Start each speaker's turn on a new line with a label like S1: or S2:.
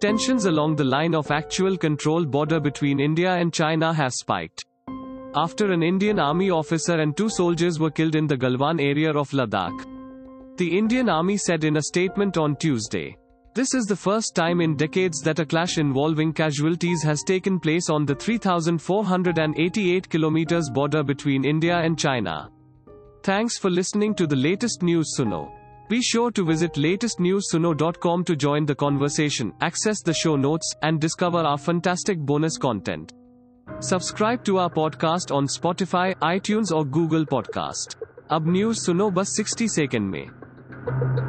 S1: Tensions along the line of actual control border between India and China have spiked. After an Indian army officer and two soldiers were killed in the Galwan area of Ladakh. The Indian army said in a statement on Tuesday. This is the first time in decades that a clash involving casualties has taken place on the 3,488 kilometers border between India and China. Thanks for listening to the latest news Suno. Be sure to visit latestnewsuno.com to join the conversation, access the show notes, and discover our fantastic bonus content. Subscribe to our podcast on Spotify, iTunes or Google Podcast. अब news सुनो बस 60 second में